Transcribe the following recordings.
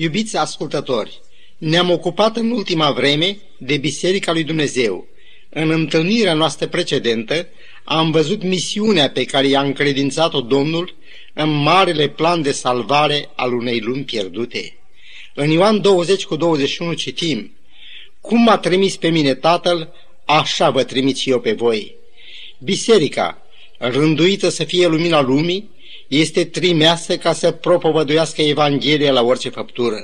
Iubiți ascultători, ne-am ocupat în ultima vreme de Biserica lui Dumnezeu. În întâlnirea noastră precedentă am văzut misiunea pe care i-a încredințat-o Domnul în marele plan de salvare al unei lumi pierdute. În Ioan 20 cu 21 citim, Cum m-a trimis pe mine Tatăl, așa vă trimit și eu pe voi. Biserica, rânduită să fie lumina lumii, este trimeasă ca să propovăduiască Evanghelia la orice făptură.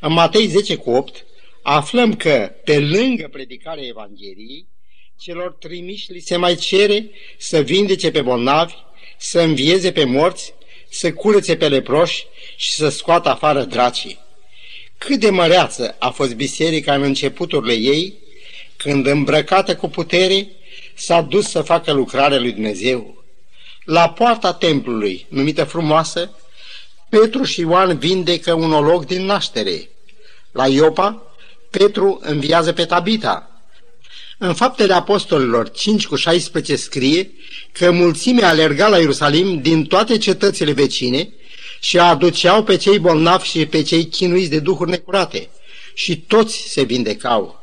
În Matei 10 cu 8 aflăm că, pe lângă predicarea Evangheliei, celor trimiși li se mai cere să vindece pe bolnavi, să învieze pe morți, să curățe pe leproși și să scoată afară dracii. Cât de măreață a fost biserica în începuturile ei, când îmbrăcată cu putere, s-a dus să facă lucrarea lui Dumnezeu. La poarta templului, numită frumoasă, Petru și Ioan vindecă un olog din naștere. La Iopa, Petru înviază pe Tabita. În faptele apostolilor 5 cu 16 scrie că mulțimea alerga la Ierusalim din toate cetățile vecine și aduceau pe cei bolnavi și pe cei chinuiți de duhuri necurate și toți se vindecau.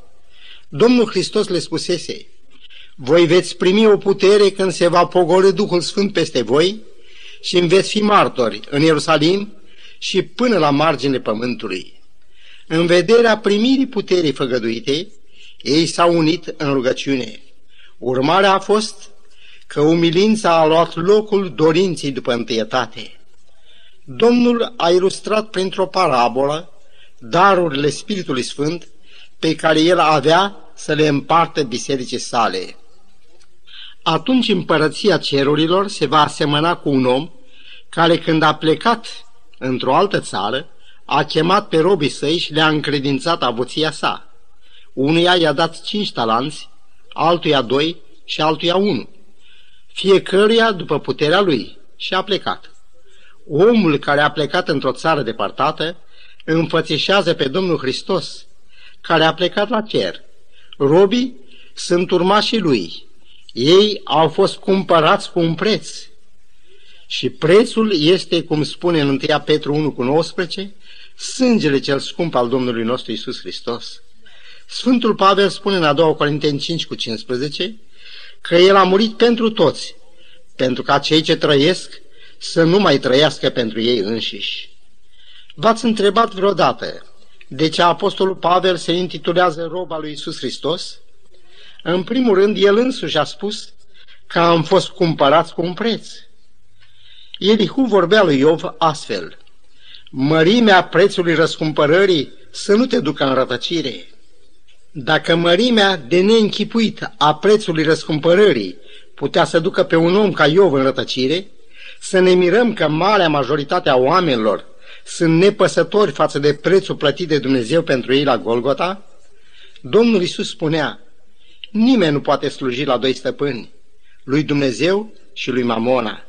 Domnul Hristos le spusese, voi veți primi o putere când se va pogorâ Duhul Sfânt peste voi și îmi veți fi martori în Ierusalim și până la marginile pământului. În vederea primirii puterii făgăduite, ei s-au unit în rugăciune. Urmarea a fost că umilința a luat locul dorinței după întâietate. Domnul a ilustrat printr-o parabolă darurile Spiritului Sfânt pe care el avea să le împartă bisericii sale. Atunci împărăția cerurilor se va asemăna cu un om care când a plecat într-o altă țară, a chemat pe robii săi și le-a încredințat avuția sa. Unuia i-a dat cinci talanți, altuia doi și altuia unu. Fiecăruia după puterea lui și a plecat. Omul care a plecat într-o țară departată înfățișează pe Domnul Hristos, care a plecat la cer. Robii sunt urmașii lui. Ei au fost cumpărați cu un preț. Și prețul este, cum spune în 1 Petru 1 cu 19, sângele cel scump al Domnului nostru Isus Hristos. Sfântul Pavel spune în a doua Corinteni 5 cu 15 că El a murit pentru toți, pentru ca cei ce trăiesc să nu mai trăiască pentru ei înșiși. V-ați întrebat vreodată de ce Apostolul Pavel se intitulează roba lui Isus Hristos? În primul rând, el însuși a spus că am fost cumpărați cu un preț. Elihu vorbea lui Iov astfel, Mărimea prețului răscumpărării să nu te ducă în rătăcire. Dacă mărimea de neînchipuit a prețului răscumpărării putea să ducă pe un om ca Iov în rătăcire, să ne mirăm că marea majoritate a oamenilor sunt nepăsători față de prețul plătit de Dumnezeu pentru ei la Golgota? Domnul Isus spunea, nimeni nu poate sluji la doi stăpâni, lui Dumnezeu și lui Mamona.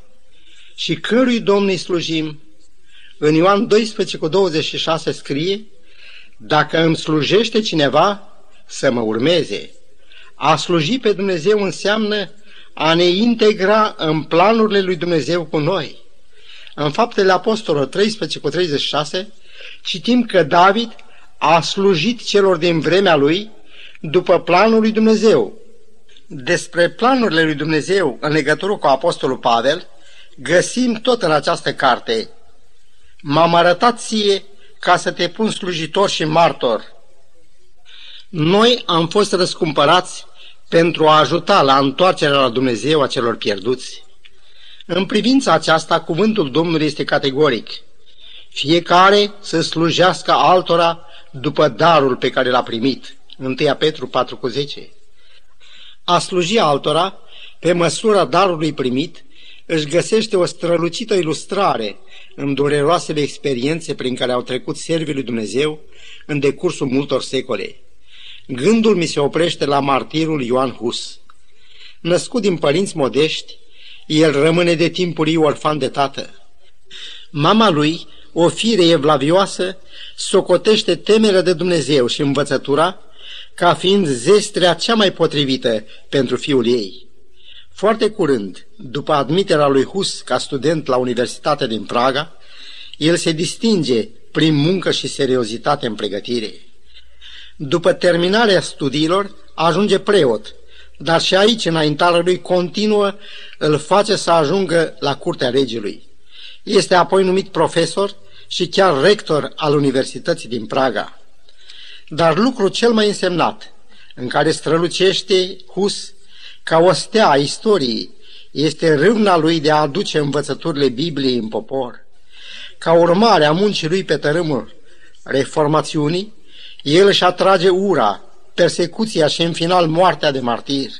Și cărui Domn îi slujim? În Ioan 12 cu 26 scrie, Dacă îmi slujește cineva, să mă urmeze. A sluji pe Dumnezeu înseamnă a ne integra în planurile lui Dumnezeu cu noi. În faptele apostolilor 13 cu 36 citim că David a slujit celor din vremea lui după planul lui Dumnezeu. Despre planurile lui Dumnezeu în legătură cu apostolul Pavel găsim tot în această carte. M-am arătat ție ca să te pun slujitor și martor. Noi am fost răscumpărați pentru a ajuta la întoarcerea la Dumnezeu a celor pierduți. În privința aceasta, cuvântul Domnului este categoric. Fiecare să slujească altora după darul pe care l-a primit. 1 Petru 4 cu 10. A sluji altora, pe măsura darului primit, își găsește o strălucită ilustrare în dureroasele experiențe prin care au trecut servii lui Dumnezeu în decursul multor secole. Gândul mi se oprește la martirul Ioan Hus. Născut din părinți modești, el rămâne de timpuri orfan de tată. Mama lui, o fire evlavioasă, socotește temerea de Dumnezeu și învățătura ca fiind zestrea cea mai potrivită pentru fiul ei. Foarte curând, după admiterea lui Hus ca student la Universitatea din Praga, el se distinge prin muncă și seriozitate în pregătire. După terminarea studiilor, ajunge preot, dar și aici înaintarea lui continuă îl face să ajungă la curtea regelui. Este apoi numit profesor și chiar rector al Universității din Praga. Dar lucru cel mai însemnat, în care strălucește Hus ca o stea a istoriei, este râvna lui de a aduce învățăturile Bibliei în popor. Ca urmare a muncii lui pe tărâmul reformațiunii, el își atrage ura, persecuția și în final moartea de martir.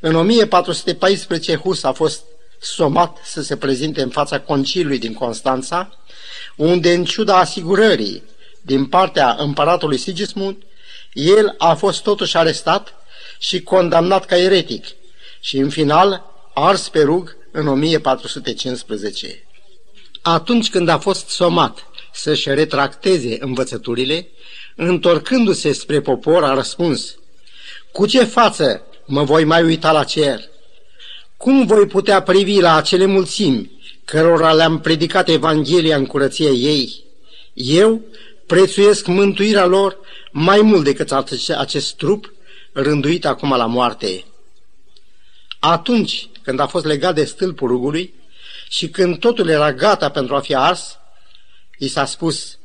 În 1414 Hus a fost somat să se prezinte în fața conciliului din Constanța, unde în ciuda asigurării din partea împăratului Sigismund, el a fost totuși arestat și condamnat ca eretic și în final ars pe rug în 1415. Atunci când a fost somat să-și retracteze învățăturile, întorcându-se spre popor, a răspuns, Cu ce față mă voi mai uita la cer? Cum voi putea privi la acele mulțimi cărora le-am predicat Evanghelia în curăție ei? Eu prețuiesc mântuirea lor mai mult decât acest trup rânduit acum la moarte. Atunci când a fost legat de stâlpul rugului și când totul era gata pentru a fi ars, i s-a spus,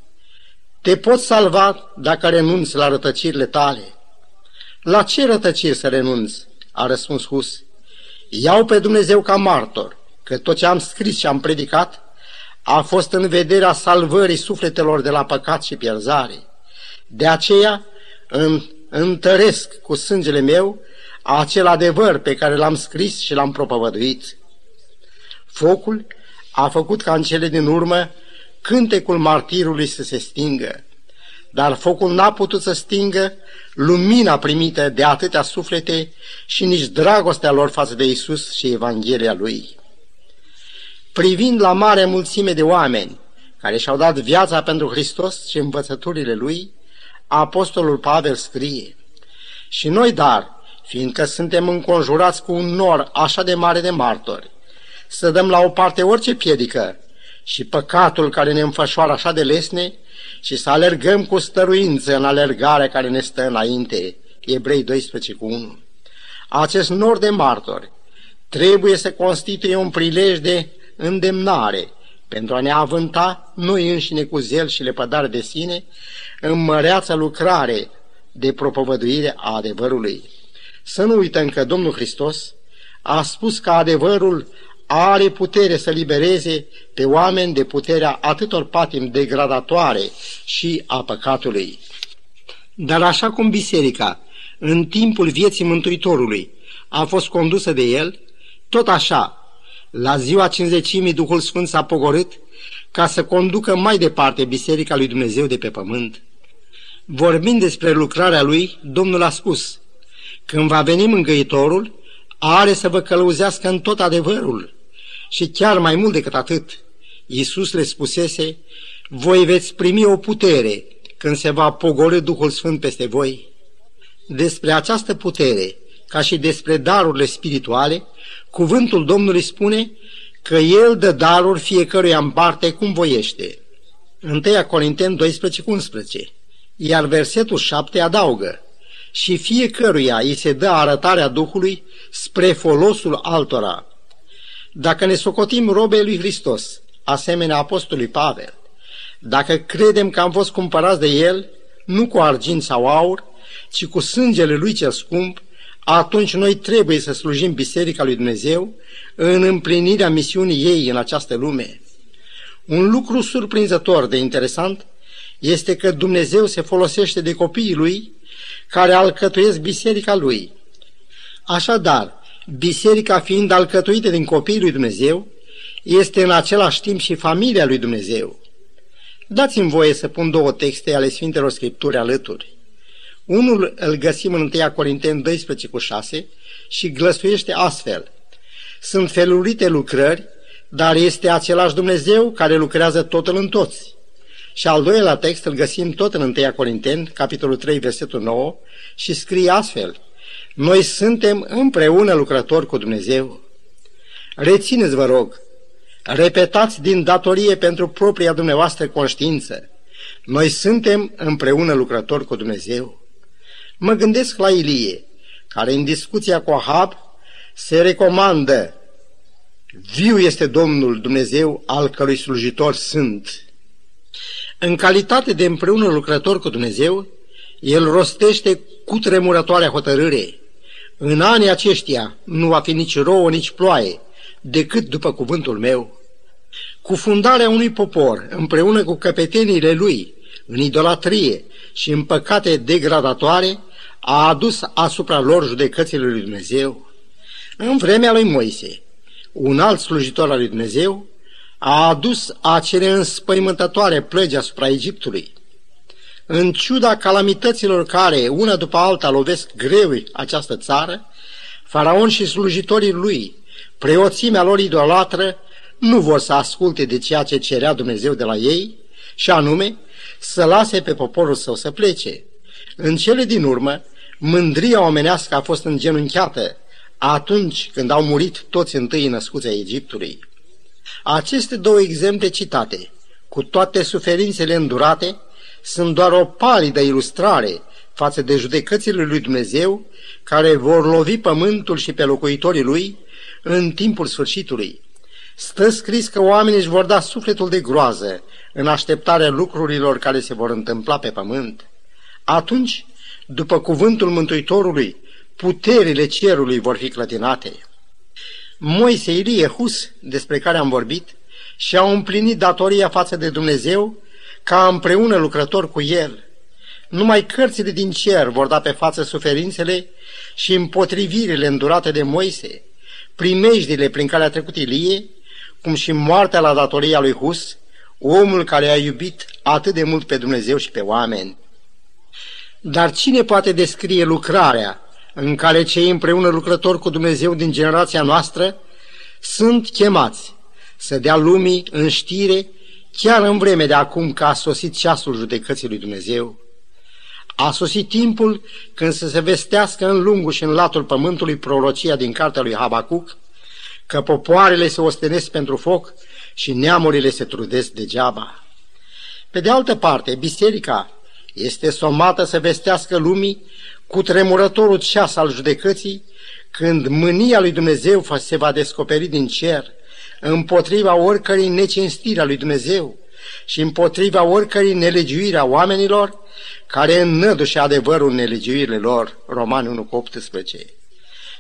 te poți salva dacă renunți la rătăcirile tale. La ce rătăciri să renunți? a răspuns Hus. Iau pe Dumnezeu ca martor, că tot ce am scris și am predicat a fost în vederea salvării sufletelor de la păcat și pierzare. De aceea îmi întăresc cu sângele meu acel adevăr pe care l-am scris și l-am propovăduit. Focul a făcut ca în cele din urmă cântecul martirului să se stingă, dar focul n-a putut să stingă lumina primită de atâtea suflete și nici dragostea lor față de Isus și Evanghelia Lui. Privind la mare mulțime de oameni care și-au dat viața pentru Hristos și învățăturile Lui, Apostolul Pavel scrie, Și noi, dar, fiindcă suntem înconjurați cu un nor așa de mare de martori, să dăm la o parte orice piedică și păcatul care ne înfășoară așa de lesne și să alergăm cu stăruință în alergarea care ne stă înainte. Ebrei 12 cu 1. Acest nor de martori trebuie să constituie un prilej de îndemnare pentru a ne avânta noi înșine cu zel și lepădare de sine în măreața lucrare de propovăduire a adevărului. Să nu uităm că Domnul Hristos a spus că adevărul are putere să libereze pe oameni de puterea atâtor patim degradatoare și a păcatului. Dar așa cum biserica, în timpul vieții Mântuitorului, a fost condusă de el, tot așa, la ziua cinzecimii Duhul Sfânt s-a pogorât ca să conducă mai departe Biserica lui Dumnezeu de pe pământ. Vorbind despre lucrarea lui, Domnul a spus, când va veni mângăitorul, are să vă călăuzească în tot adevărul, și chiar mai mult decât atât, Iisus le spusese, voi veți primi o putere când se va pogorâ Duhul Sfânt peste voi. Despre această putere, ca și despre darurile spirituale, cuvântul Domnului spune că El dă daruri fiecăruia în parte cum voiește. 1 Corinteni 12 11 Iar versetul 7 adaugă și fiecăruia îi se dă arătarea Duhului spre folosul altora. Dacă ne socotim robei lui Hristos, asemenea apostolului Pavel, dacă credem că am fost cumpărați de El, nu cu argint sau aur, ci cu sângele Lui cel scump, atunci noi trebuie să slujim Biserica lui Dumnezeu în împlinirea misiunii ei în această lume. Un lucru surprinzător de interesant este că Dumnezeu se folosește de copiii Lui care alcătuiesc Biserica Lui. Așadar, biserica fiind alcătuită din copiii lui Dumnezeu, este în același timp și familia lui Dumnezeu. Dați-mi voie să pun două texte ale Sfintelor Scripturi alături. Unul îl găsim în 1 Corinteni 12 cu 6 și glăsuiește astfel. Sunt felurite lucrări, dar este același Dumnezeu care lucrează totul în toți. Și al doilea text îl găsim tot în 1 Corinteni, capitolul 3, versetul 9, și scrie astfel – noi suntem împreună lucrători cu Dumnezeu. Rețineți, vă rog, repetați din datorie pentru propria dumneavoastră conștiință Noi suntem împreună lucrători cu Dumnezeu. Mă gândesc la Ilie, care în discuția cu Ahab se recomandă Viu este Domnul Dumnezeu al cărui slujitor sunt. În calitate de împreună lucrător cu Dumnezeu, el rostește cu tremurătoarea hotărâre. În anii aceștia nu va fi nici rouă, nici ploaie, decât după cuvântul meu. Cu fundarea unui popor, împreună cu căpeteniile lui, în idolatrie și în păcate degradatoare, a adus asupra lor judecățile lui Dumnezeu. În vremea lui Moise, un alt slujitor al lui Dumnezeu a adus acele înspăimântătoare plăgi asupra Egiptului. În ciuda calamităților care, una după alta, lovesc greu această țară, faraon și slujitorii lui, preoțimea lor idolatră, nu vor să asculte de ceea ce cerea Dumnezeu de la ei, și anume să lase pe poporul său să plece. În cele din urmă, mândria omenească a fost îngenunchiată atunci când au murit toți întâi născuți ai Egiptului. Aceste două exemple citate, cu toate suferințele îndurate, sunt doar o palidă ilustrare față de judecățile lui Dumnezeu care vor lovi pământul și pe locuitorii lui în timpul sfârșitului. Stă scris că oamenii își vor da sufletul de groază în așteptarea lucrurilor care se vor întâmpla pe pământ. Atunci, după cuvântul Mântuitorului, puterile cerului vor fi clătinate. Moise, Ilie, Hus, despre care am vorbit, și-au împlinit datoria față de Dumnezeu ca împreună lucrător cu El. Numai cărțile din cer vor da pe față suferințele și împotrivirile îndurate de Moise, primejdile prin care a trecut Ilie, cum și moartea la datoria lui Hus, omul care a iubit atât de mult pe Dumnezeu și pe oameni. Dar cine poate descrie lucrarea în care cei împreună lucrători cu Dumnezeu din generația noastră sunt chemați să dea lumii în știre chiar în vreme de acum că a sosit ceasul judecății lui Dumnezeu. A sosit timpul când să se vestească în lungul și în latul pământului prorocia din cartea lui Habacuc, că popoarele se ostenesc pentru foc și neamurile se trudesc degeaba. Pe de altă parte, biserica este somată să vestească lumii cu tremurătorul ceas al judecății, când mânia lui Dumnezeu se va descoperi din cer, împotriva oricărei necinstiri a lui Dumnezeu și împotriva oricărei nelegiuiri a oamenilor, care înnădușe adevărul nelegiuirile lor, Romani 1 cu 18.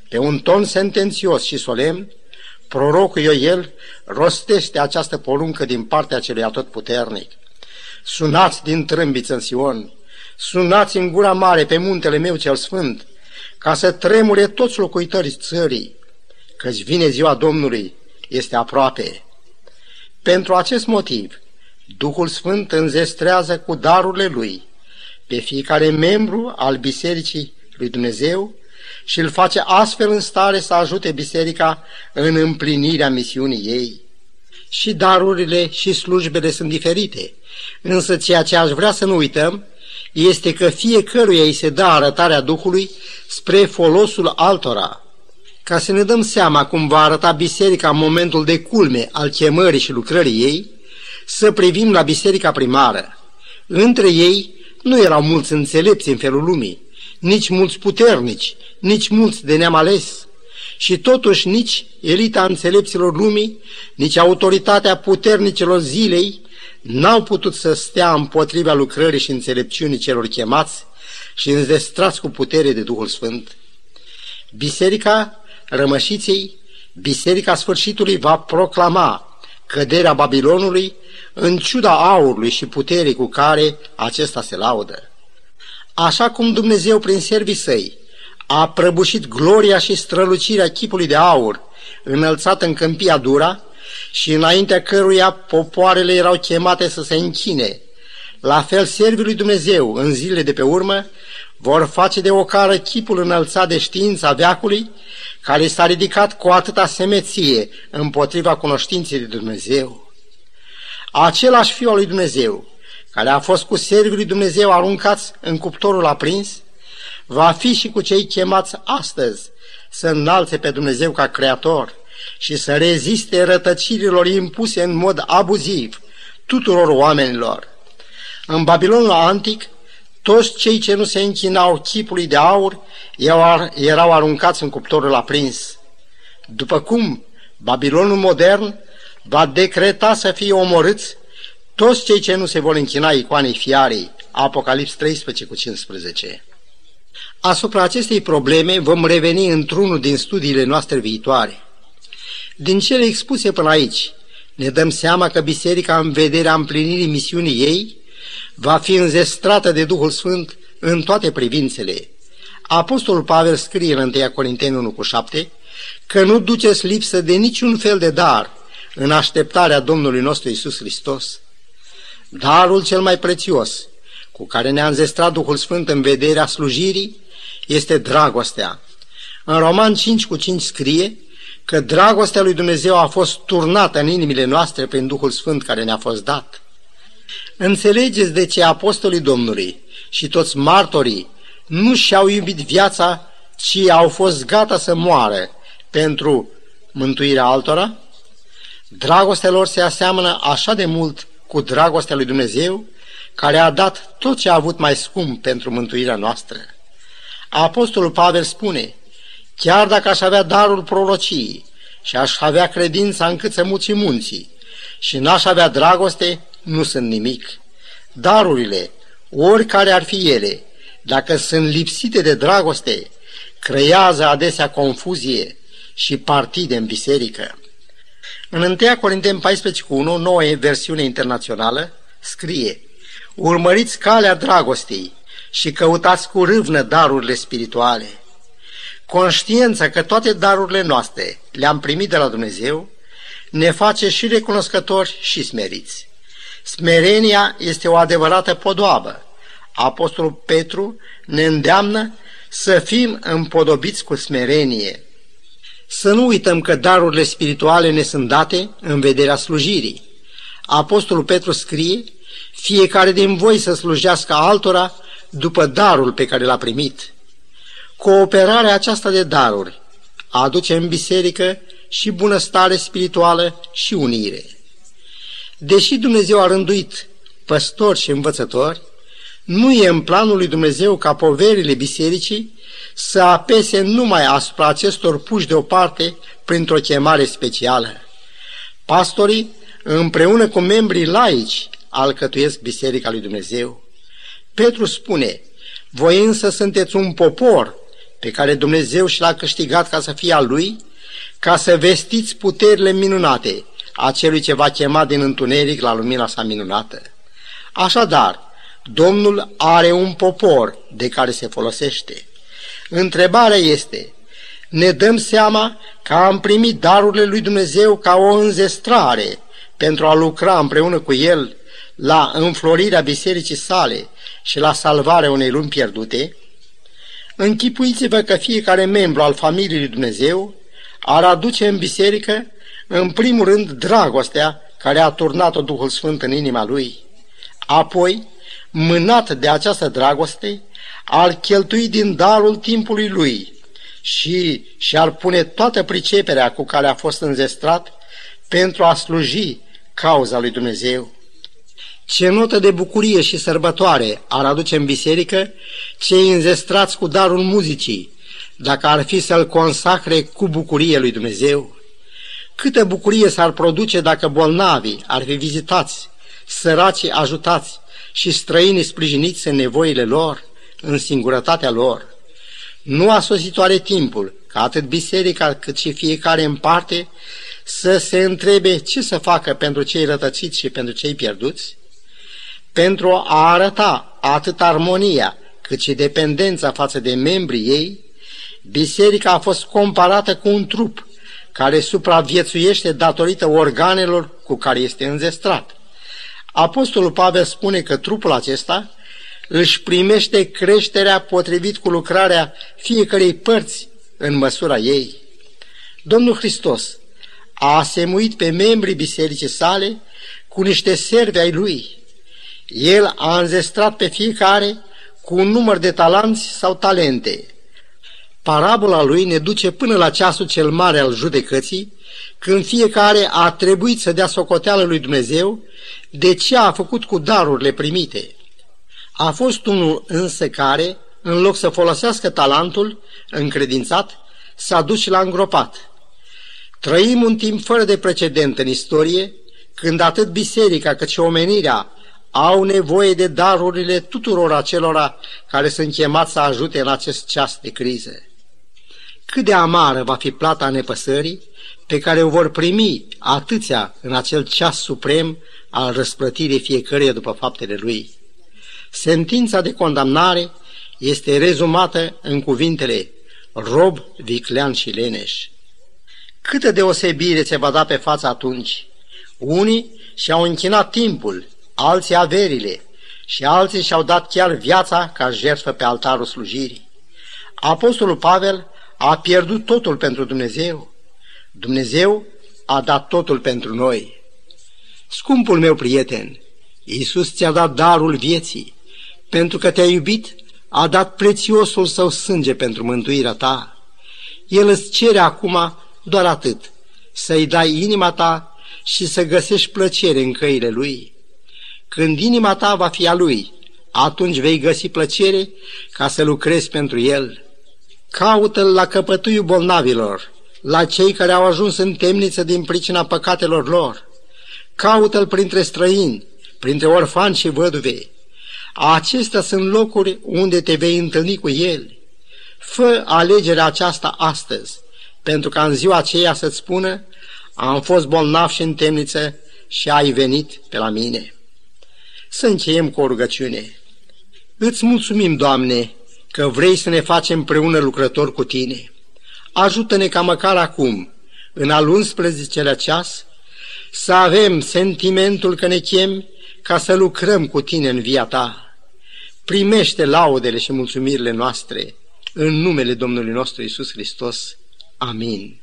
Pe un ton sentențios și solemn, prorocul Ioel rostește această poruncă din partea celui atotputernic. Sunați din trâmbiță în Sion, sunați în gura mare pe muntele meu cel sfânt, ca să tremure toți locuitorii țării, căci vine ziua Domnului, este aproape. Pentru acest motiv, Duhul Sfânt înzestrează cu darurile Lui pe fiecare membru al Bisericii lui Dumnezeu și îl face astfel în stare să ajute biserica în împlinirea misiunii ei. Și darurile și slujbele sunt diferite, însă ceea ce aș vrea să nu uităm este că fiecăruia îi se dă arătarea Duhului spre folosul altora. Ca să ne dăm seama cum va arăta biserica în momentul de culme al chemării și lucrării ei, să privim la biserica primară. Între ei nu erau mulți înțelepți în felul lumii, nici mulți puternici, nici mulți de neam ales, și totuși nici elita înțelepților lumii, nici autoritatea puternicilor zilei n-au putut să stea împotriva lucrării și înțelepciunii celor chemați și înzestrați cu putere de Duhul Sfânt. Biserica rămășiței, Biserica Sfârșitului va proclama căderea Babilonului în ciuda aurului și puterii cu care acesta se laudă. Așa cum Dumnezeu prin servii săi a prăbușit gloria și strălucirea chipului de aur înălțat în câmpia dura și înaintea căruia popoarele erau chemate să se închine. La fel servii lui Dumnezeu în zilele de pe urmă vor face de ocară chipul înălțat de știința veacului care s-a ridicat cu atâta semeție împotriva cunoștinței de Dumnezeu. Același fiu al lui Dumnezeu, care a fost cu servii lui Dumnezeu aruncați în cuptorul aprins, va fi și cu cei chemați astăzi să înalțe pe Dumnezeu ca creator și să reziste rătăcirilor impuse în mod abuziv tuturor oamenilor. În Babilonul antic, toți cei ce nu se închinau chipului de aur erau aruncați în cuptorul aprins. După cum Babilonul modern va decreta să fie omorâți toți cei ce nu se vor închina icoanei fiarei, Apocalips 13 cu 15. Asupra acestei probleme vom reveni într-unul din studiile noastre viitoare. Din cele expuse până aici, ne dăm seama că biserica în vederea împlinirii misiunii ei va fi înzestrată de Duhul Sfânt în toate privințele. Apostolul Pavel scrie în 1 Corinteni 1 cu 7 că nu duceți lipsă de niciun fel de dar în așteptarea Domnului nostru Isus Hristos. Darul cel mai prețios cu care ne-a înzestrat Duhul Sfânt în vederea slujirii este dragostea. În Roman 5 cu 5 scrie că dragostea lui Dumnezeu a fost turnată în inimile noastre prin Duhul Sfânt care ne-a fost dat. Înțelegeți de ce apostolii Domnului și toți martorii nu și-au iubit viața, ci au fost gata să moară pentru mântuirea altora? Dragostea lor se aseamănă așa de mult cu dragostea lui Dumnezeu, care a dat tot ce a avut mai scump pentru mântuirea noastră. Apostolul Pavel spune, chiar dacă aș avea darul prorociei și aș avea credința încât să muți munții și n-aș avea dragoste, nu sunt nimic. Darurile, oricare ar fi ele, dacă sunt lipsite de dragoste, creează adesea confuzie și partide în biserică. În 1 Corinteni 14 cu 1, nouă versiune internațională, scrie Urmăriți calea dragostei și căutați cu râvnă darurile spirituale. Conștiința că toate darurile noastre le-am primit de la Dumnezeu ne face și recunoscători și smeriți. Smerenia este o adevărată podoabă. Apostolul Petru ne îndeamnă să fim împodobiți cu smerenie. Să nu uităm că darurile spirituale ne sunt date în vederea slujirii. Apostolul Petru scrie, fiecare din voi să slujească altora după darul pe care l-a primit. Cooperarea aceasta de daruri aduce în biserică și bunăstare spirituală și unire. Deși Dumnezeu a rânduit păstori și învățători, nu e în planul lui Dumnezeu ca poverile bisericii să apese numai asupra acestor puși deoparte printr-o chemare specială. Pastorii, împreună cu membrii laici, alcătuiesc Biserica lui Dumnezeu. Petru spune, voi însă sunteți un popor pe care Dumnezeu și l-a câștigat ca să fie al lui, ca să vestiți puterile minunate a celui ce va chema din întuneric la lumina sa minunată. Așadar, Domnul are un popor de care se folosește. Întrebarea este, ne dăm seama că am primit darurile lui Dumnezeu ca o înzestrare pentru a lucra împreună cu El la înflorirea bisericii sale și la salvarea unei lumi pierdute? Închipuiți-vă că fiecare membru al familiei lui Dumnezeu ar aduce în biserică, în primul rând, dragostea care a turnat-o Duhul Sfânt în inima lui. Apoi, mânat de această dragoste, ar cheltui din darul timpului lui și și-ar pune toată priceperea cu care a fost înzestrat pentru a sluji cauza lui Dumnezeu. Ce notă de bucurie și sărbătoare ar aduce în biserică cei înzestrați cu darul muzicii, dacă ar fi să-l consacre cu bucurie lui Dumnezeu? Câtă bucurie s-ar produce dacă bolnavii ar fi vizitați, săracii ajutați și străinii sprijiniți în nevoile lor, în singurătatea lor? Nu a sosit oare timpul ca atât biserica cât și fiecare în parte să se întrebe ce să facă pentru cei rătăciți și pentru cei pierduți? Pentru a arăta atât armonia cât și dependența față de membrii ei, biserica a fost comparată cu un trup care supraviețuiește datorită organelor cu care este înzestrat. Apostolul Pavel spune că trupul acesta își primește creșterea potrivit cu lucrarea fiecărei părți în măsura ei. Domnul Hristos a asemuit pe membrii bisericii sale cu niște servi ai lui. El a înzestrat pe fiecare cu un număr de talanți sau talente. Parabola lui ne duce până la ceasul cel mare al judecății, când fiecare a trebuit să dea socoteală lui Dumnezeu de ce a făcut cu darurile primite – A fost unul însă care, în loc să folosească talentul încredințat, s-a dus și l-a îngropat. Trăim un timp fără de precedent în istorie, când atât biserica cât și omenirea au nevoie de darurile tuturor acelora care sunt chemați să ajute în acest ceas de criză. Cât de amară va fi plata nepăsării pe care o vor primi atâția în acel ceas suprem al răsplătirii fiecăruia după faptele lui. Sentința de condamnare este rezumată în cuvintele rob, viclean și leneș. Câtă deosebire se va da pe față atunci? Unii și-au închinat timpul, alții averile și alții și-au dat chiar viața ca jertfă pe altarul slujirii. Apostolul Pavel a pierdut totul pentru Dumnezeu. Dumnezeu a dat totul pentru noi. Scumpul meu prieten, Iisus ți-a dat darul vieții. Pentru că te-a iubit, a dat prețiosul său sânge pentru mântuirea ta. El îți cere acum doar atât, să-i dai inima ta și să găsești plăcere în căile lui. Când inima ta va fi a lui, atunci vei găsi plăcere ca să lucrezi pentru el. Caută-l la căpătuiul bolnavilor, la cei care au ajuns în temniță din pricina păcatelor lor. Caută-l printre străini, printre orfani și văduve. Acestea sunt locuri unde te vei întâlni cu el. Fă alegerea aceasta astăzi, pentru ca în ziua aceea să-ți spună, am fost bolnav și în temniță și ai venit pe la mine. Să încheiem cu o rugăciune. Îți mulțumim, Doamne, că vrei să ne facem împreună lucrători cu Tine. Ajută-ne ca măcar acum, în al 11-lea ceas, să avem sentimentul că ne chem ca să lucrăm cu Tine în via Ta. Primește laudele și mulțumirile noastre în numele Domnului nostru Isus Hristos. Amin.